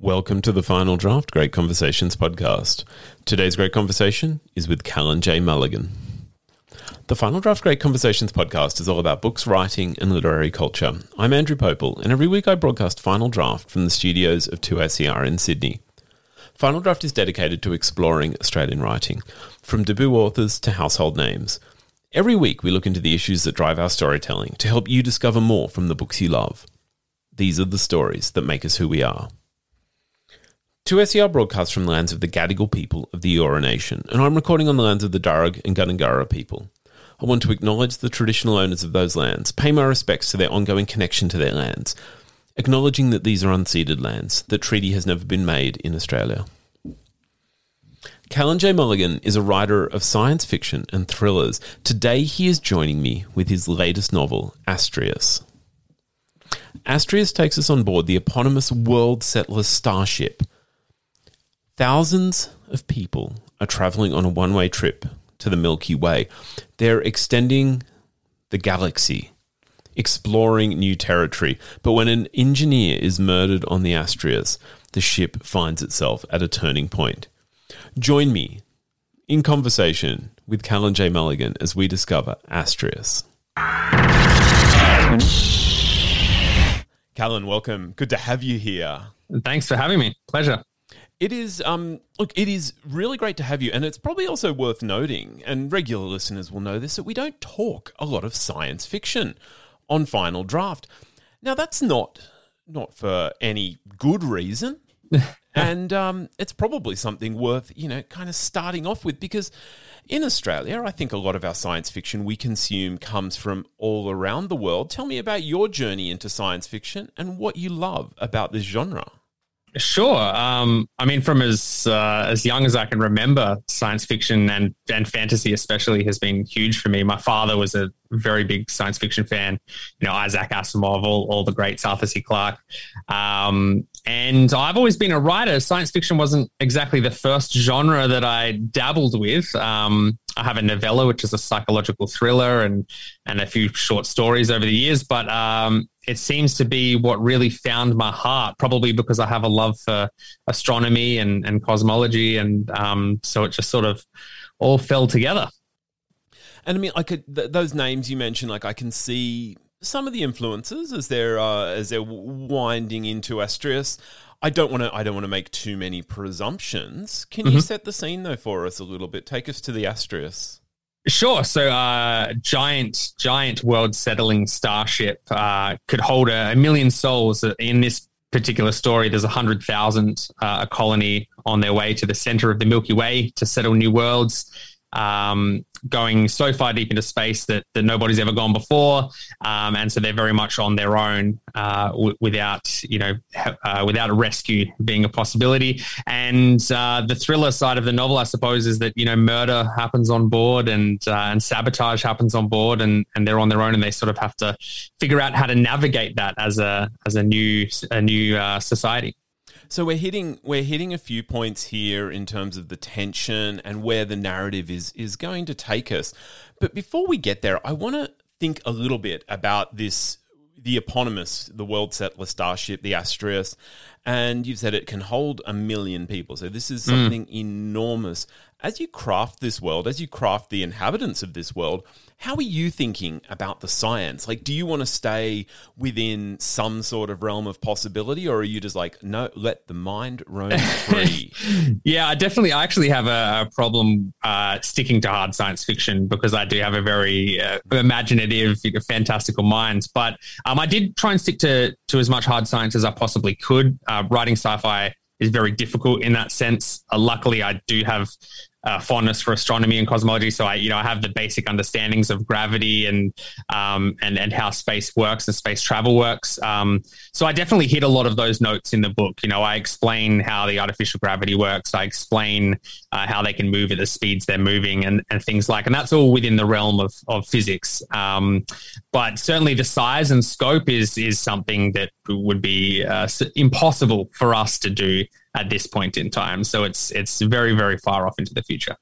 Welcome to the Final Draft Great Conversations podcast. Today's great conversation is with Callan J. Mulligan. The Final Draft Great Conversations podcast is all about books, writing, and literary culture. I'm Andrew Popel, and every week I broadcast Final Draft from the studios of 2SER in Sydney. Final Draft is dedicated to exploring Australian writing, from debut authors to household names. Every week we look into the issues that drive our storytelling to help you discover more from the books you love. These are the stories that make us who we are. 2SER broadcasts from the lands of the Gadigal people of the Eora Nation, and I'm recording on the lands of the Darug and Gundungurra people. I want to acknowledge the traditional owners of those lands, pay my respects to their ongoing connection to their lands, acknowledging that these are unceded lands, that treaty has never been made in Australia. Callan J. Mulligan is a writer of science fiction and thrillers. Today he is joining me with his latest novel, Astraeus. Astraeus takes us on board the eponymous world settler starship – Thousands of people are traveling on a one way trip to the Milky Way. They're extending the galaxy, exploring new territory. But when an engineer is murdered on the Astraeus, the ship finds itself at a turning point. Join me in conversation with Callan J. Mulligan as we discover Astraeus. Callan, welcome. Good to have you here. Thanks for having me. Pleasure. It is, um, look, it is really great to have you, and it's probably also worth noting, and regular listeners will know this, that we don't talk a lot of science fiction on Final Draft. Now, that's not not for any good reason, and um, it's probably something worth you know kind of starting off with because in Australia, I think a lot of our science fiction we consume comes from all around the world. Tell me about your journey into science fiction and what you love about this genre. Sure. Um, I mean, from as uh, as young as I can remember, science fiction and and fantasy especially has been huge for me. My father was a very big science fiction fan. You know, Isaac Asimov, all, all the greats, Arthur C. Clarke. Um, and I've always been a writer. Science fiction wasn't exactly the first genre that I dabbled with. Um, I have a novella, which is a psychological thriller, and and a few short stories over the years. But um, it seems to be what really found my heart, probably because I have a love for astronomy and, and cosmology. And um, so it just sort of all fell together. And I mean, I could, th- those names you mentioned, like I can see some of the influences as they're, uh, as they're winding into Astrius. I don't want to. I don't want to make too many presumptions. Can mm-hmm. you set the scene though for us a little bit? Take us to the Astraeus. Sure. So, uh, giant, giant world settling starship uh, could hold a, a, million souls. In this particular story, there's a hundred thousand uh, a colony on their way to the center of the Milky Way to settle new worlds um, going so far deep into space that, that nobody's ever gone before, um, and so they're very much on their own uh, w- without you know uh, without a rescue being a possibility. And uh, the thriller side of the novel, I suppose, is that you know murder happens on board and uh, and sabotage happens on board, and and they're on their own, and they sort of have to figure out how to navigate that as a as a new a new uh, society. So we're hitting we're hitting a few points here in terms of the tension and where the narrative is is going to take us. But before we get there, I want to think a little bit about this the eponymous, the world settler starship, the Astrius, and you've said it can hold a million people. So this is hmm. something mm. enormous. As you craft this world, as you craft the inhabitants of this world, how are you thinking about the science? Like, do you want to stay within some sort of realm of possibility, or are you just like, no, let the mind roam free? yeah, I definitely. I actually have a, a problem uh, sticking to hard science fiction because I do have a very uh, imaginative, fantastical mind. But um, I did try and stick to to as much hard science as I possibly could. Uh, writing sci-fi is very difficult in that sense. Uh, luckily, I do have uh, fondness for astronomy and cosmology, so I, you know, I have the basic understandings of gravity and um, and and how space works and space travel works. Um, so I definitely hit a lot of those notes in the book. You know, I explain how the artificial gravity works. I explain uh, how they can move at the speeds they're moving and, and things like, and that's all within the realm of of physics. Um, but certainly, the size and scope is is something that would be uh, impossible for us to do at this point in time. So it's it's very very far off into the future.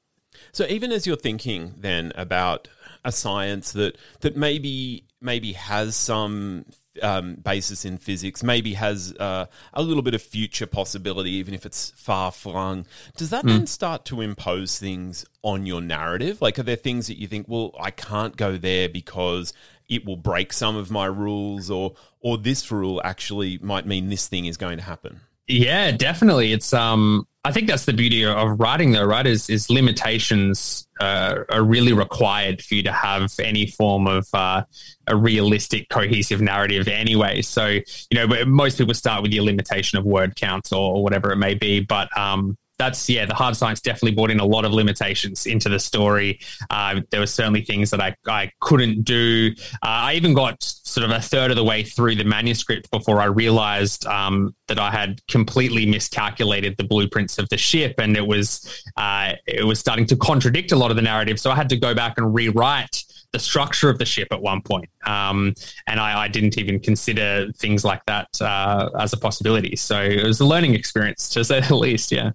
So even as you're thinking then about a science that that maybe maybe has some um, basis in physics, maybe has uh, a little bit of future possibility, even if it's far flung. Does that mm. then start to impose things on your narrative? Like, are there things that you think, well, I can't go there because it will break some of my rules, or or this rule actually might mean this thing is going to happen? Yeah, definitely. It's um I think that's the beauty of writing though, right? Is is limitations uh, are really required for you to have any form of uh, a realistic, cohesive narrative anyway. So, you know, most people start with your limitation of word counts or, or whatever it may be, but um that's yeah, the hard science definitely brought in a lot of limitations into the story. Uh, there were certainly things that I, I couldn't do. Uh, I even got sort of a third of the way through the manuscript before I realized um, that I had completely miscalculated the blueprints of the ship, and it was uh, it was starting to contradict a lot of the narrative. So I had to go back and rewrite the structure of the ship at one point. Um, and I, I, didn't even consider things like that uh, as a possibility. So it was a learning experience, to say the least. Yeah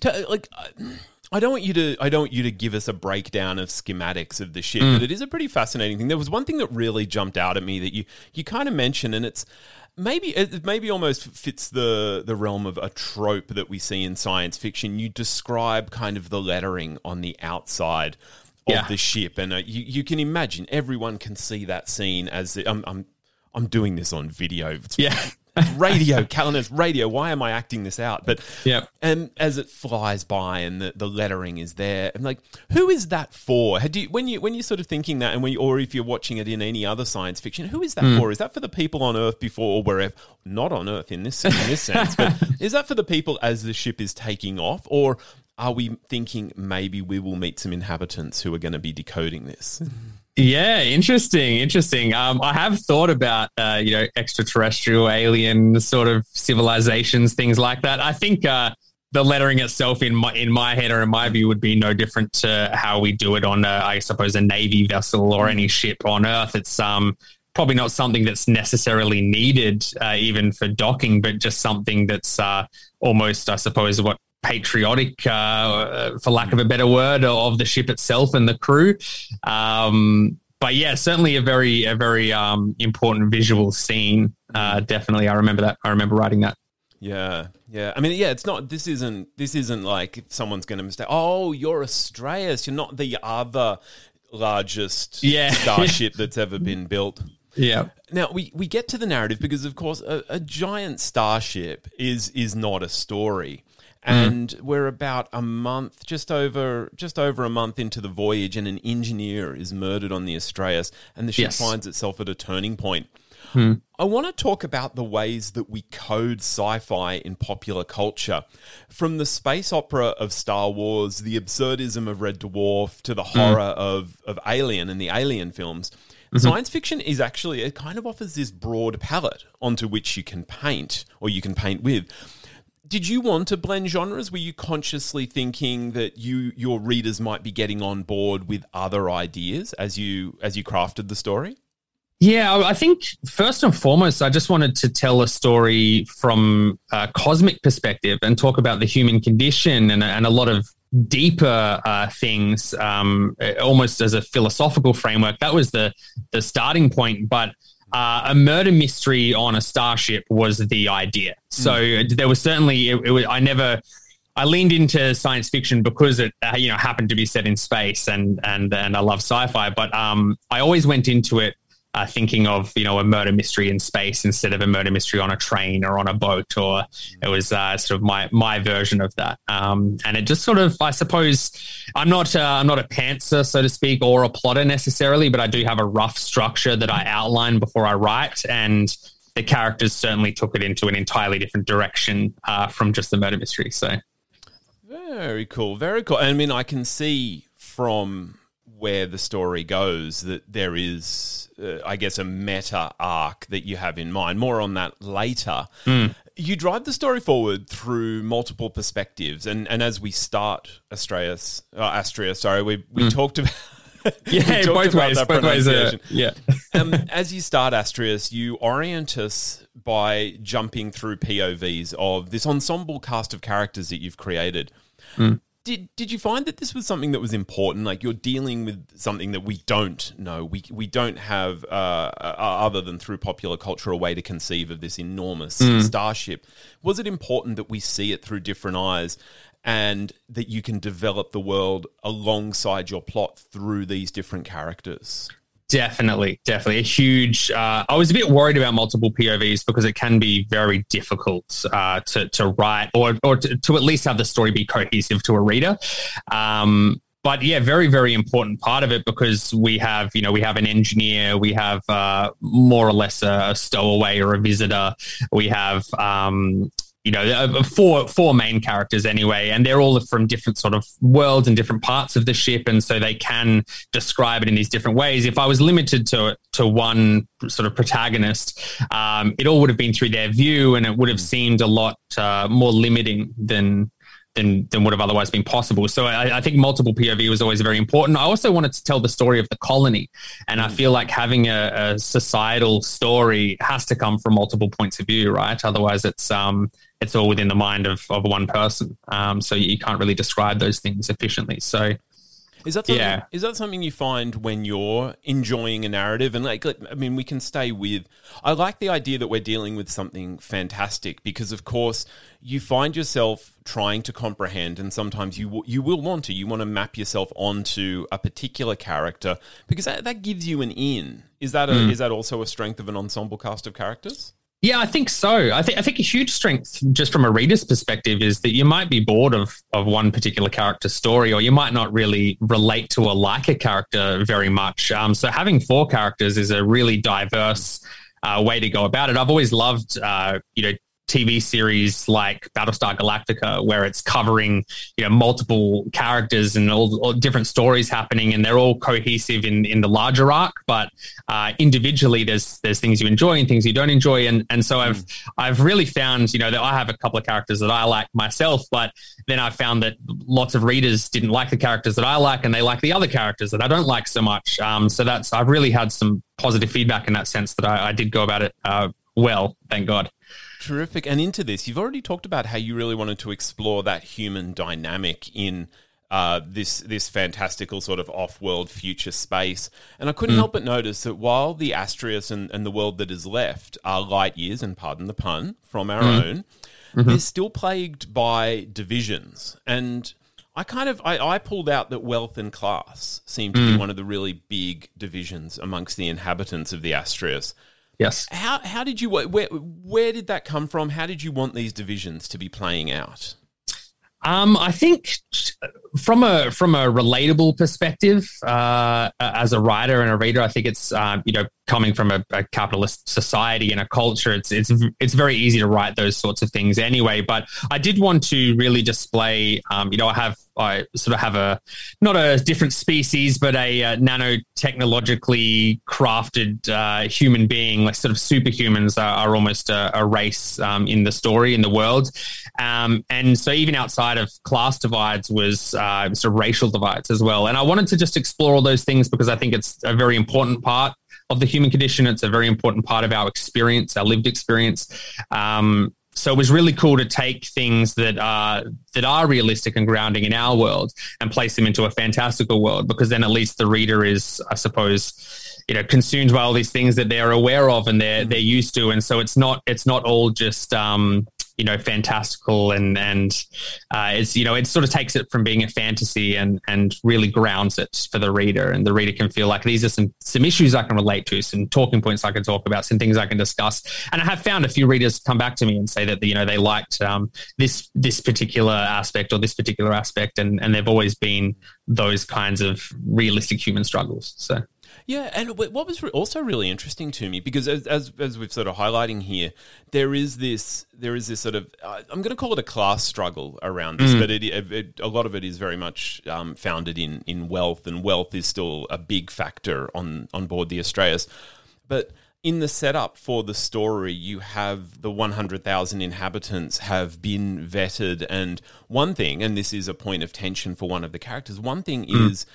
to, like. I don't want you to. I don't want you to give us a breakdown of schematics of the ship, mm. but it is a pretty fascinating thing. There was one thing that really jumped out at me that you you kind of mentioned, and it's maybe it maybe almost fits the the realm of a trope that we see in science fiction. You describe kind of the lettering on the outside of yeah. the ship, and uh, you you can imagine everyone can see that scene as I'm I'm I'm doing this on video. It's yeah radio, calendars, radio. Why am I acting this out? But yeah, and as it flies by and the, the lettering is there, I'm like, who is that for? Had you when you when you're sort of thinking that, and when you, or if you're watching it in any other science fiction, who is that mm. for? Is that for the people on Earth before or wherever? Not on Earth in this in this sense, but is that for the people as the ship is taking off, or are we thinking maybe we will meet some inhabitants who are going to be decoding this? Yeah, interesting, interesting. Um, I have thought about uh, you know extraterrestrial, alien sort of civilizations, things like that. I think uh, the lettering itself, in my in my head or in my view, would be no different to how we do it on, a, I suppose, a navy vessel or any ship on Earth. It's um probably not something that's necessarily needed uh, even for docking, but just something that's uh, almost, I suppose, what patriotic, uh, for lack of a better word, of the ship itself and the crew. Um, but yeah, certainly a very a very um, important visual scene. Uh, definitely, I remember that. I remember writing that. Yeah, yeah. I mean, yeah. It's not. This isn't. This isn't like someone's going to mistake. Oh, you're Astraeus. You're not the other largest yeah. starship that's ever been built. Yeah. Now we, we get to the narrative because, of course, a, a giant starship is is not a story. Mm. and mm. we're about a month, just over, just over a month into the voyage, and an engineer is murdered on the Astraeus, and the ship yes. finds itself at a turning point. Hmm. I want to talk about the ways that we code sci fi in popular culture. From the space opera of Star Wars, the absurdism of Red Dwarf, to the hmm. horror of, of Alien and the Alien films. Mm-hmm. Science fiction is actually, it kind of offers this broad palette onto which you can paint or you can paint with did you want to blend genres? Were you consciously thinking that you your readers might be getting on board with other ideas as you as you crafted the story? Yeah, I think first and foremost, I just wanted to tell a story from a cosmic perspective and talk about the human condition and, and a lot of deeper uh, things, um, almost as a philosophical framework. That was the the starting point, but uh, a murder mystery on a starship was the idea. So mm. there was certainly it, it was, I never I leaned into science fiction because it uh, you know happened to be set in space and and and I love sci-fi, but um, I always went into it uh, thinking of you know a murder mystery in space instead of a murder mystery on a train or on a boat or it was uh, sort of my my version of that. Um, and it just sort of I suppose I'm not uh, I'm not a pantser so to speak or a plotter necessarily but I do have a rough structure that I outline before I write and the characters certainly took it into an entirely different direction uh, from just the murder mystery so. Very cool very cool. I mean I can see from where the story goes that there is uh, I guess, a meta arc that you have in mind. More on that later. Mm. You drive the story forward through multiple perspectives, and and as we start Astraeus, uh, Astria, sorry, we we mm. talked about. yeah, both ways. Both ways. Uh, yeah. um, as you start Astraeus, you orient us by jumping through POVs of this ensemble cast of characters that you've created. Mm. Did did you find that this was something that was important? Like you're dealing with something that we don't know. We we don't have uh, uh, other than through popular culture a way to conceive of this enormous mm. starship. Was it important that we see it through different eyes? And that you can develop the world alongside your plot through these different characters. Definitely, definitely a huge. Uh, I was a bit worried about multiple POVs because it can be very difficult uh, to to write or or to, to, at least have the story be cohesive to a reader. Um, but yeah, very very important part of it because we have you know we have an engineer, we have uh, more or less a, a, stowaway or a visitor, we have um, you know, uh, four four main characters anyway, and they're all from different sort of worlds and different parts of the ship, and so they can describe it in these different ways. If I was limited to to one sort of protagonist, um, it all would have been through their view, and it would have seemed a lot uh, more limiting than than than would have otherwise been possible. So I, I, think multiple POV was always very important. I also wanted to tell the story of the colony, and I mm. feel like having a, a societal story has to come from multiple points of view, right? Otherwise, it's um it's all within the mind of of one person. Um, so you can't really describe those things efficiently. So is that something, yeah. Is that something you find when you're enjoying a narrative? And like, I mean, we can stay with. I like the idea that we're dealing with something fantastic because, of course, you find yourself trying to comprehend, and sometimes you you will want to. You want to map yourself onto a particular character because that, that gives you an in. Is that a, mm. is that also a strength of an ensemble cast of characters? Yeah, I think so. I think I think a huge strength, just from a reader's perspective, is that you might be bored of of one particular character story, or you might not really relate to or like a character very much. Um, so having four characters is a really diverse uh, way to go about it. I've always loved, uh, you know, TV series like Battlestar Galactica, where it's covering you know multiple characters and all, all different stories happening, and they're all cohesive in in the larger arc. But uh, individually, there's there's things you enjoy and things you don't enjoy, and and so I've mm. I've really found you know that I have a couple of characters that I like myself, but then I found that lots of readers didn't like the characters that I like, and they like the other characters that I don't like so much. Um, so that's I've really had some positive feedback in that sense that I, I did go about it uh, well, thank God. Terrific. And into this, you've already talked about how you really wanted to explore that human dynamic in uh, this this fantastical sort of off-world future space. And I couldn't mm. help but notice that while the Astraeus and, and the world that is left are light years, and pardon the pun, from our mm. own, mm-hmm. they're still plagued by divisions. And I kind of I, I, pulled out that wealth and class seem to mm. be one of the really big divisions amongst the inhabitants of the Astraeus. Yes. How how did you where where did that come from? How did you want these divisions to be playing out? Um, I think from a from a relatable perspective, uh, as a writer and a reader, I think it's uh, you know coming from a, a, capitalist society and a culture, it's it's it's very easy to write those sorts of things anyway. But I did want to really display, um, you know, I have I sort of have a not a different species, but a, a nanotechnologically crafted uh, human being, like sort of superhumans are, are almost a, a race um, in the story in the world, um, and so even outside of class divides was uh, sort of racial divides as well. And I wanted to just explore all those things because I think it's a very important part of the human condition. It's a very important part of our experience, our lived experience. Um, so it was really cool to take things that are that are realistic and grounding in our world and place them into a fantastical world because then at least the reader is, I suppose, you know, consumed by all these things that they're aware of and they're they're used to, and so it's not it's not all just um, you know fantastical and and uh, it's you know it sort of takes it from being a fantasy and and really grounds it for the reader. And the reader can feel like these are some some issues I can relate to some talking points I can talk about some things I can discuss. And I have found a few readers come back to me and say that you know they liked um, this this particular aspect or this particular aspect and and they've always been those kinds of realistic human struggles. So yeah, and what was also really interesting to me because as, as, as we've sort of highlighting here, there is this there is this sort of uh, I'm going to call it a class struggle around this, mm. but it, it, a lot of it is very much um, founded in in wealth, and wealth is still a big factor on on board the Astraeus, but in the setup for the story, you have the 100,000 inhabitants have been vetted. And one thing, and this is a point of tension for one of the characters, one thing mm. is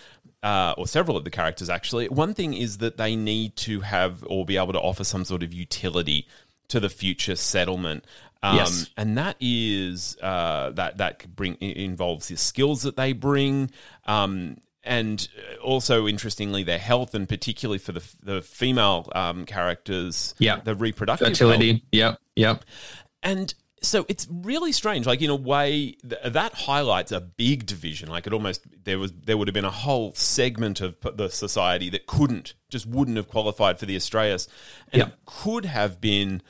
uh, or several of the characters actually. One thing is that they need to have or be able to offer some sort of utility to the future settlement. Um, Yes. and that is uh, that that bring involves the skills that they bring, um, and also interestingly their health, and particularly for the the female um, characters, Yeah. the reproductive health. Fertility. Yep. Yep. And so it's really strange. Like in a way, th- that highlights a big division. Like it almost there was there would have been a whole segment of p- the society that couldn't just wouldn't have qualified for the Australis, and Yeah. it could have been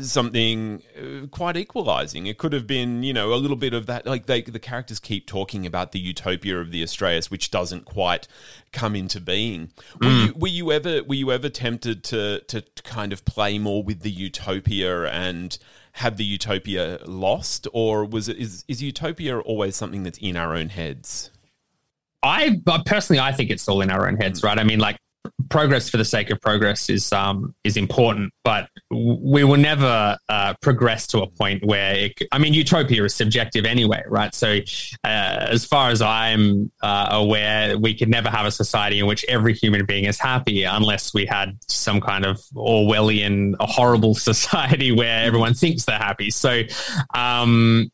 something uh, quite equalizing. It could have been, you know, a little bit of that. Like they, the characters keep talking about the utopia of the Australis, which doesn't quite come into being. Were, you, were you ever were you ever tempted to to kind of play more with the utopia and have the utopia lost, or was it is is utopia always something that's in our own heads? I personally, I think it's all in our own heads, mm. right? I mean, like progress for the sake of progress is um is important, but we will never uh, progress to a point where it, I mean, utopia is subjective anyway, right? So, uh, as far as I'm uh, aware, we could never have a society in which every human being is happy unless we had some kind of Orwellian, horrible society where everyone thinks they're happy. So, um,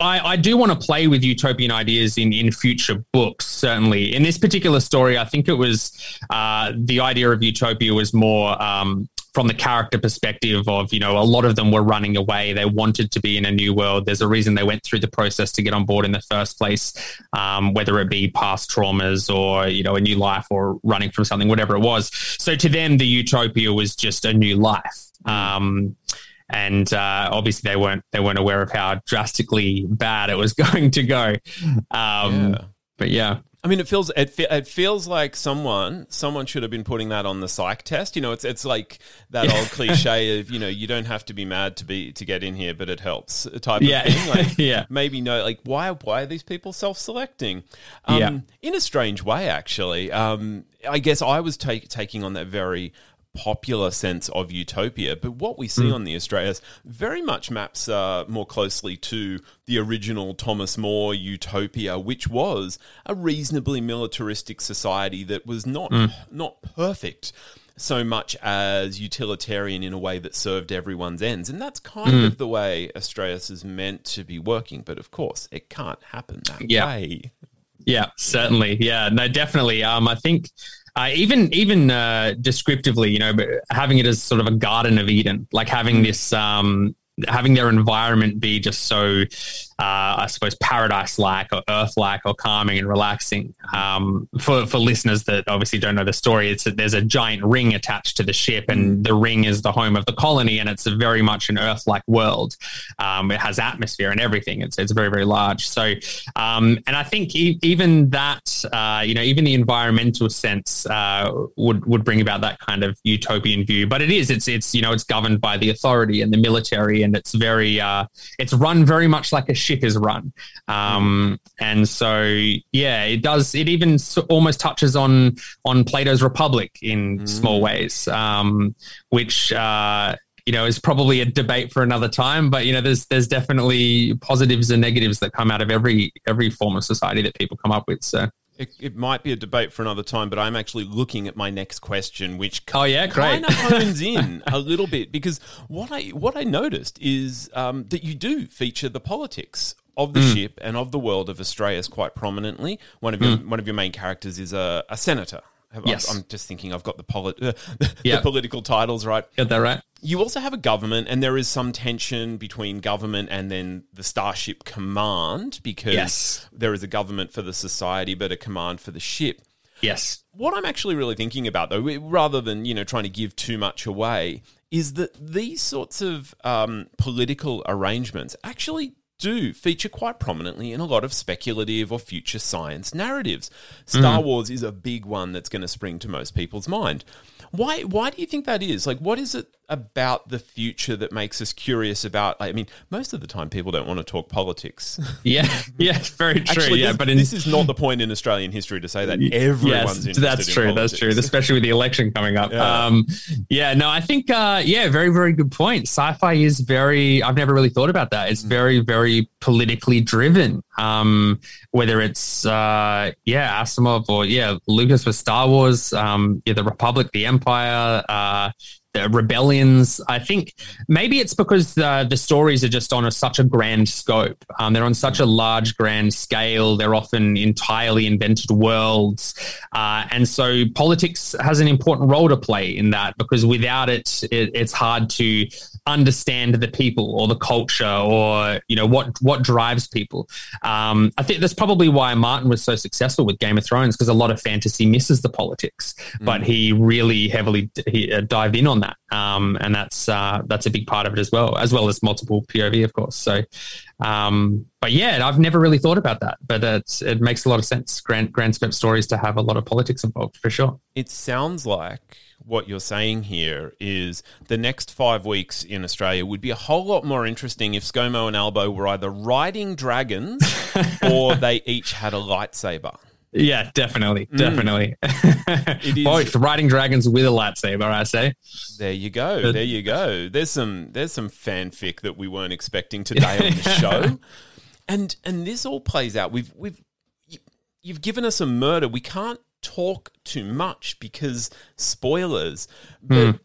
I, I do want to play with utopian ideas in, in future books, certainly. In this particular story, I think it was uh, the idea of utopia was more um, from the character perspective of, you know, a lot of them were running away. They wanted to be in a new world. There's a reason they went through the process to get on board in the first place, um, whether it be past traumas or, you know, a new life or running from something, whatever it was. So to them, the utopia was just a new life. Um, and uh, obviously they weren't they weren't aware of how drastically bad it was going to go. Um, Yeah. But yeah, I mean, it feels it, fe- it feels like someone someone should have been putting that on the psych test. You know, it's it's like that old cliche of you know you don't have to be mad to be to get in here, but it helps type Yeah. of thing. Like Yeah. maybe no, like why why are these people self selecting? Um, Yeah. in a strange way, actually. Um, I guess I was take, taking on that very popular sense of utopia, but what we see on the Australias very much maps uh, more closely to the original Thomas More utopia, which was a reasonably militaristic society that was not not perfect so much as utilitarian in a way that served everyone's ends. And that's kind of the way Australis is meant to be working. But of course, it can't happen that Yeah. way. Yeah, certainly. Yeah, no, definitely. Um, I think uh, even even uh, descriptively, you know, having it as sort of a Garden of Eden, like having this, um, having their environment be just so, uh, I suppose, paradise-like or Earth-like or calming and relaxing. Um, for for listeners that obviously don't know the story, it's that there's a giant ring attached to the ship, and the ring is the home of the colony, and it's a very much an Earth-like world. Um, it has atmosphere and everything. It's it's very very large. So, um, and I think e- even that, uh, you know, even the environmental sense uh, would would bring about that kind of utopian view. But it is it's it's you know it's governed by the authority and the military, and it's very uh, it's run very much like a ship is run. Um, and so yeah, it does. It even almost touches on on Plato's Republic in small ways, um, which. Uh, you know, is probably a debate for another time. But you know, there's there's definitely positives and negatives that come out of every every form of society that people come up with. So, It, it might be a debate for another time, but I'm actually looking at my next question, which oh yeah, great. kind of hones in a little bit because what I what I noticed is um, that you do feature the politics of the ship and of the world of Australis quite prominently. One of your one of your main characters is a, a senator. Have-. Yes. I'm just thinking I've got the, polit- uh, the Yeah. political titles right. Get that right? You also have a government, and there is some tension between government and then the Starship Command because Yes. there is a government for the society, but a command for the ship. Yes. What I'm actually really thinking about, though, rather than you know trying to give too much away, is that these sorts of um, political arrangements actually do feature quite prominently in a lot of speculative or future science narratives. Star Wars is a big one that's going to spring to most people's mind. Why? Why do you think that is? Like, what is it about the future that makes us curious about? I mean, most of the time, people don't want to talk politics. Yeah. Yeah. Very true. Actually, yeah. this, But in this is not the point in Australian history to say that everyone's yes, interested that's true. That's true. Especially with the election coming up. Yeah. Um, yeah. No, I think. Uh, yeah. Very, very good point. Sci-fi is very. I've never really thought about that. It's Mm. very, very politically driven. Um, whether it's uh, yeah, Asimov or yeah, Lucas with Star Wars. Um, yeah, the Republic, the Empire. Uh, the rebellions. I think maybe it's because the, the stories are just on a, such a grand scope. Um, they're on such a large, grand scale. They're often entirely invented worlds. Uh, and so politics has an important role to play in that because without it, it it's hard to understand the people or the culture or you know what what drives people. Um, I think that's probably why Martin was so successful with Game of Thrones because a lot of fantasy misses the politics, mm. but he really heavily he, uh, dived in on that, um, and that's uh, that's a big part of it as well, as well as multiple POV, of course. So, um, but yeah, I've never really thought about that, but it makes a lot of sense. Grand grand scope stories to have a lot of politics involved for sure. It sounds like what you're saying here is the next five weeks in Australia would be a whole lot more interesting if ScoMo and Albo were either riding dragons or they each had a lightsaber. Yeah, definitely, mm. definitely. Mm. Both riding dragons with a lightsaber, I say. There you go. There you go. There's some there's some fanfic that we weren't expecting today on the show, and and this all plays out. We've we've you've given us a murder. We can't talk too much because spoilers. But mm.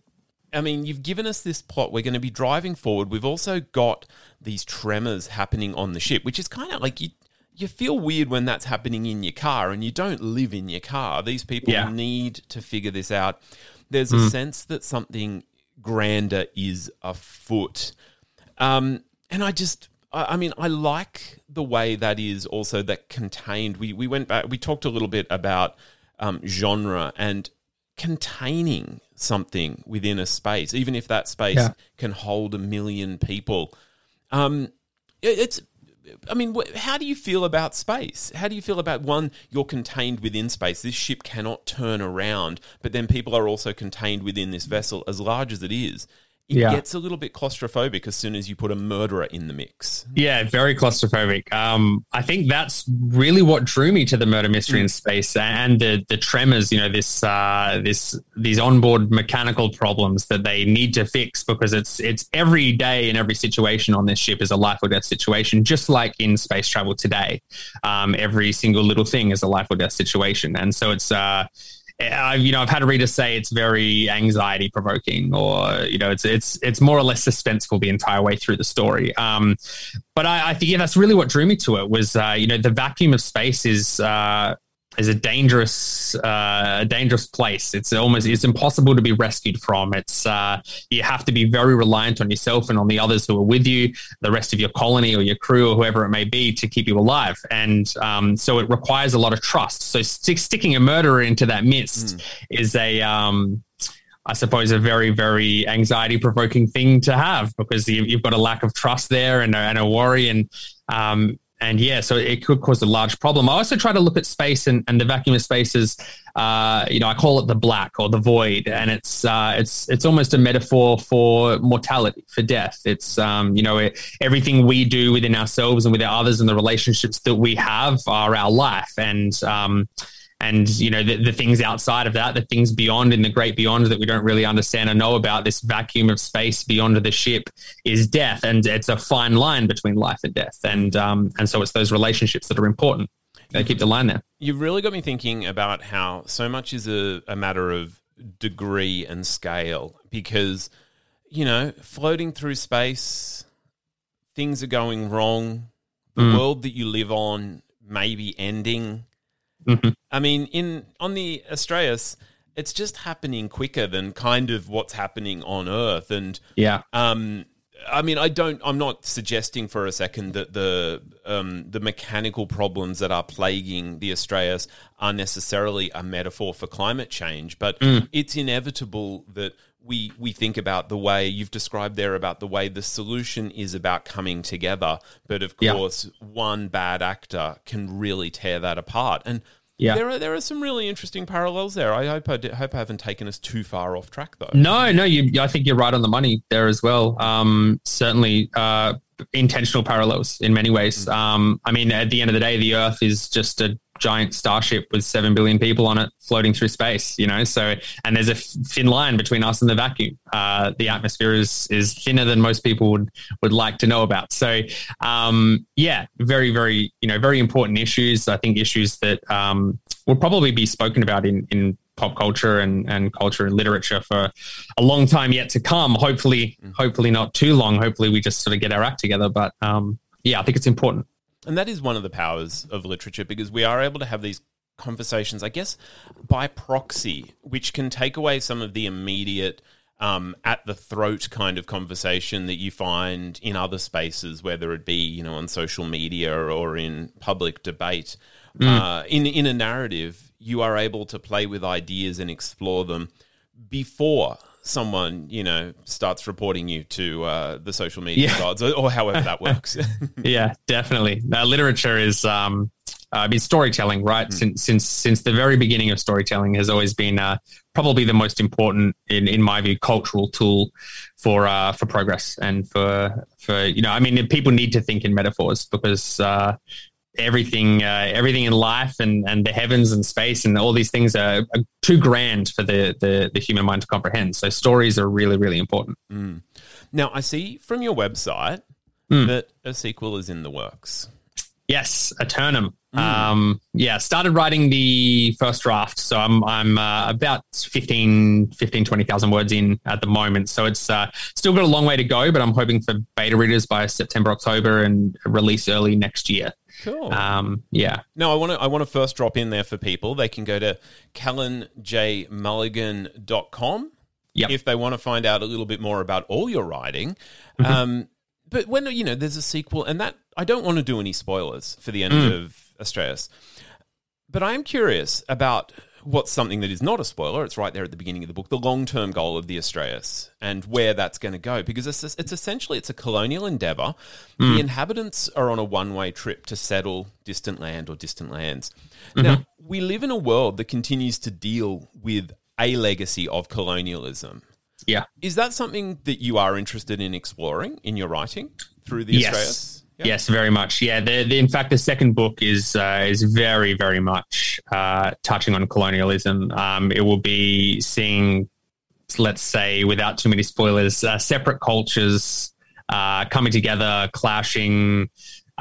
I mean, you've given us this plot. We're going to be driving forward. We've also got these tremors happening on the ship, which is kind of like you. You feel weird when that's happening in your car, and you don't live in your car. These people yeah. need to figure this out. There's mm. a hmm. sense that something grander is afoot, um, and I just I mean, I like the way that is also that contained. We we went back. We talked a little bit about um, genre and containing something within a space, even if that space yeah. can hold a million people. Um, it's, I mean, how do you feel about space? How do you feel about one, you're contained within space? This ship cannot turn around, but then people are also contained within this vessel, as large as it is it yeah. gets a little bit claustrophobic as soon as you put a murderer in the mix. Yeah, very claustrophobic. Um, I think that's really what drew me to the murder mystery mm. in space and the the tremors. You know, this uh, this these onboard mechanical problems that they need to fix because it's it's every day in every situation on this ship is a life or death situation, just like in space travel today. Um, every single little thing is a life or death situation, and so it's. Uh, I, you know, I've had readers say it's very anxiety provoking, or you know, it's it's it's more or less suspenseful the entire way through the story. Um, but I, I think yeah, that's really what drew me to it was uh, you know the vacuum of space is uh, is a dangerous uh, a dangerous place. It's almost it's impossible to be rescued from. It's uh, you have to be very reliant on yourself and on the others who are with you, the rest of your colony or your crew or whoever it may be to keep you alive. And um, so it requires a lot of trust. So st- sticking a murderer into that mist mm. is a um, I suppose a very, very anxiety provoking thing to have because you, have got a lack of trust there and a, and a worry. And um, and yeah, so it could cause a large problem. I also try to look at space and, and the vacuum of space as, uh, you know, I call it the black or the void, and it's uh, it's it's almost a metaphor for mortality, for death. It's um, you know, it, everything we do within ourselves and with our others and the relationships that we have are our life, and um, and you know the, the, things outside of that the things beyond in the great beyond that we don't really understand or know about this vacuum of space beyond the ship is death and it's a fine line between life and death and um, and so it's those relationships that are important. They keep the line there. You've really got me thinking about how so much is a, a matter of degree and scale because you know floating through space things are going wrong. The mm. world that you live on may be ending Mm-hmm. I mean, in on the Astraeus, it's just happening quicker than kind of what's happening on Earth, and yeah, um, I mean, I don't. I'm not suggesting for a second that the um, the mechanical problems that are plaguing the Astraeus are necessarily a metaphor for climate change, but mm. it's inevitable that we we think about the way you've described there about the way the solution is about coming together, but of course, yeah. one bad actor can really tear that apart. And yeah. There are there are some really interesting parallels there. I hope I did, hope I haven't taken us too far off track though. No, no, you. I think you're right on the money there as well. Um, certainly, uh, intentional parallels in many ways. Mm. Um, I mean, at the end of the day, the Earth is just a giant starship with seven billion people on it floating through space. You know, so and there's a thin line between us and the vacuum. Uh, the atmosphere is is thinner than most people would would like to know about. So, um, yeah, very very you know very important issues. I think issues that um, will probably be spoken about in in pop culture and, and culture and literature for a long time yet to come. Hopefully, mm. hopefully not too long. Hopefully, we just sort of get our act together. But um, yeah, I think it's important. And that is one of the powers of literature because we are able to have these conversations, I guess, by proxy, which can take away some of the immediate. Um, at the throat kind of conversation that you find in other spaces, whether it be you know on social media or in public debate. Mm. Uh, in in a narrative, you are able to play with ideas and explore them before someone you know starts reporting you to uh, the social media yeah. gods or, or, however that works yeah definitely now literature is um uh, I mean, storytelling, right? Mm. Since since since the very beginning of storytelling has always been uh, probably the most important, in in my view, cultural tool for uh, for progress and for for you know, I mean, people need to think in metaphors because uh, everything uh, everything in life and and the heavens and space and all these things are, are, too grand for the, the the human mind to comprehend so stories are really really important mm. now i see from your website mm. that a sequel is in the works yes Aeternum mm. um yeah started writing the first draft so i'm i'm uh, about 15 15 20000 words in at the moment so it's uh, still got a long way to go but i'm hoping for beta readers by september october and release early next year Cool. Um, yeah. No, I want to I want to first drop in there for people. They can go to callanjmulligan.com yep. if they want to find out a little bit more about all your writing. Mm-hmm. Um, but when you know there's a sequel, and that I don't want to do any spoilers for the end mm. of Astraeus, but I am curious about what's something that is not a spoiler. It's right there at the beginning of the book. The long term goal of the Astraeus and where that's going to go, because it's, it's essentially it's a colonial endeavor. Mm. The inhabitants are on a one way trip to settle distant land or distant lands. Mm-hmm. Now we live in a world that continues to deal with a legacy of colonialism. Yeah, is that something that you are interested in exploring in your writing through the yes. Astraeus? Yes, very much. Yeah, the, the, in fact, the second book is uh, is very, very much uh, touching on colonialism. Um, it will be seeing, let's say, without too many spoilers, uh, separate cultures uh, coming together, clashing,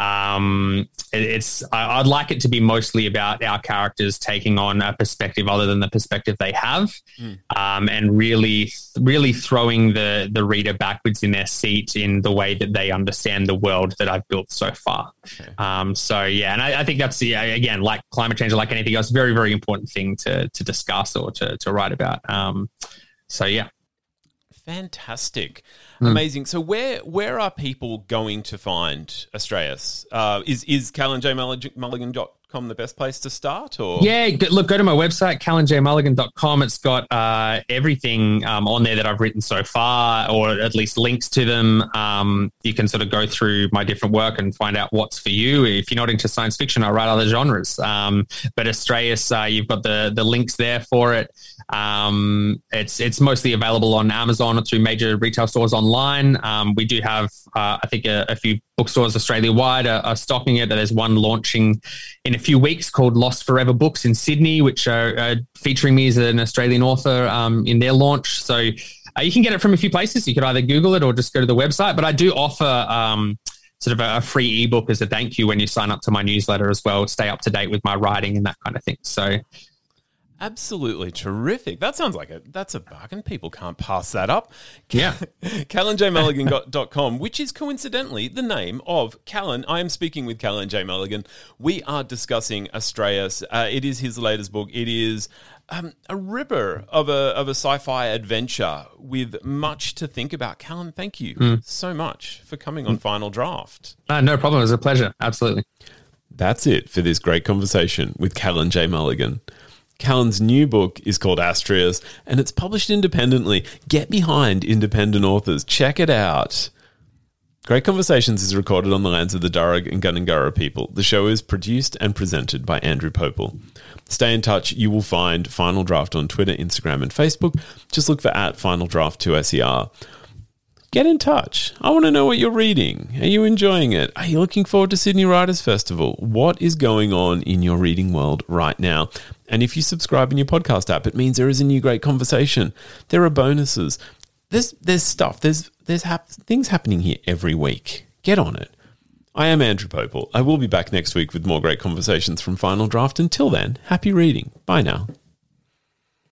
um, it, it's I, would like it to be mostly about our characters taking on a perspective other than the perspective they have, mm. um, and really, really throwing the the reader backwards in their seat in the way that they understand the world that I've built so far. Okay. Um, so yeah, and I, I, think that's yeah, again like climate change or like anything else, very very important thing to to discuss or to to write about. Um, so yeah. Fantastic, mm. amazing. So where where are people going to find Astraeus? Uh, is is callanjmulligan.com the best place to start? Or yeah, look, go to my website callanjmulligan.com. It's got uh, everything um, on there that I've written so far, or at least links to them. Um, you can sort of go through my different work and find out what's for you. If you're not into science fiction, I write other genres. Um, but Astraeus, uh, you've got the the links there for it. Um, it's it's mostly available on Amazon or through major retail stores online. Um, we do have, uh, I think, a, a, few bookstores Australia wide are, are, stocking it. There's one launching in a few weeks called Lost Forever Books in Sydney, which are uh, featuring me as an Australian author um, in their launch. So uh, you can get it from a few places. You could either Google it or just go to the website. But I do offer um, sort of a, a, free ebook as a thank you when you sign up to my newsletter as well. Stay up to date with my writing and that kind of thing. So Absolutely terrific. That sounds like a that's a bargain. People can't pass that up. Yeah. CallanJMulligan.com, which is coincidentally the name of Callan. I am speaking with Callan J. Mulligan. We are discussing Astraeus. Uh, it is his latest book. It is um, a ripper of a of a sci-fi adventure with much to think about. Callan, thank you mm. so much for coming on Final Draft. Uh, no problem. It was a pleasure. Absolutely. That's it for this great conversation with Callan J. Mulligan. Callan's new book is called Astraeus and it's published independently. Get behind independent authors. Check it out. Great Conversations is recorded on the lands of the Darug and Gundungurra people. The show is produced and presented by Andrew Popel. Stay in touch. You will find Final Draft on Twitter, Instagram, and Facebook. Just look for at Final Draft 2SER. get in touch. I want to know what you're reading. Are you enjoying it? Are you looking forward to Sydney Writers Festival? What is going on in your reading world right now? And if you subscribe in your podcast app, it means there is a new great conversation. There are bonuses. There's there's stuff. There's there's hap- things happening here every week. Get on it. I am Andrew Popel. I will be back next week with more great conversations from Final Draft. Until then, happy reading. Bye now.